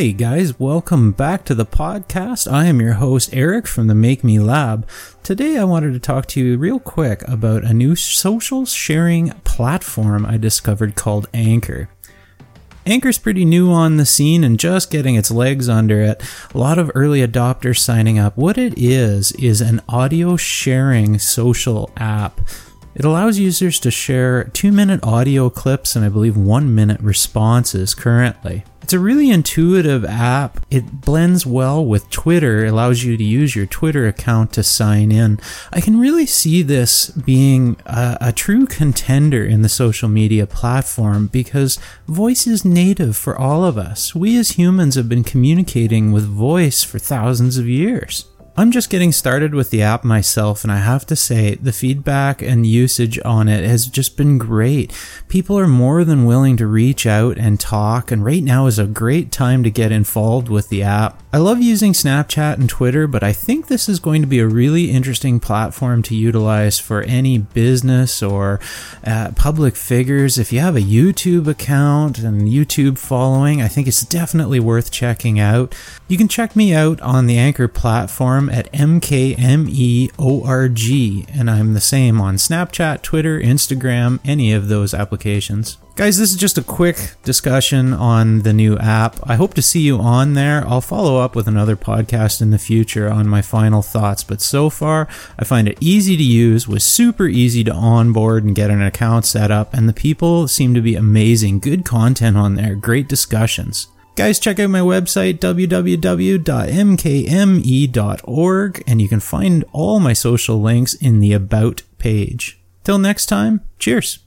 Hey guys, welcome back to the podcast. I am your host, Eric from the Make Me Lab. Today I wanted to talk to you real quick about a new social sharing platform I discovered called Anchor. Anchor's pretty new on the scene and just getting its legs under it. A lot of early adopters signing up. What it is, is an audio sharing social app. It allows users to share two minute audio clips and I believe one minute responses currently. It's a really intuitive app. It blends well with Twitter, it allows you to use your Twitter account to sign in. I can really see this being a, a, true contender in the social media platform because voice is native for all of us. We as humans have been communicating with voice for thousands of years. I'm just getting started with the app myself, and I have to say, the feedback and usage on it has just been great. People are more than willing to reach out and talk, and right now is a great time to get involved with the app. I love using Snapchat and Twitter, but I think this is going to be a really interesting platform to utilize for any business or uh, public figures. If you have a YouTube account and YouTube following, I think it's definitely worth checking out. You can check me out on the Anchor platform at MKMEORG, and I'm the same on Snapchat, Twitter, Instagram, any of those applications. Guys, this is just a quick discussion on the new app. I hope to see you on there. I'll follow up with another podcast in the future on my final thoughts, but so far, I find it easy to use, was super easy to onboard and get an account set up, and the people seem to be amazing. Good content on there, great discussions. Guys, check out my website, www.mkme.org, and you can find all my social links in the About page. Till next time, cheers.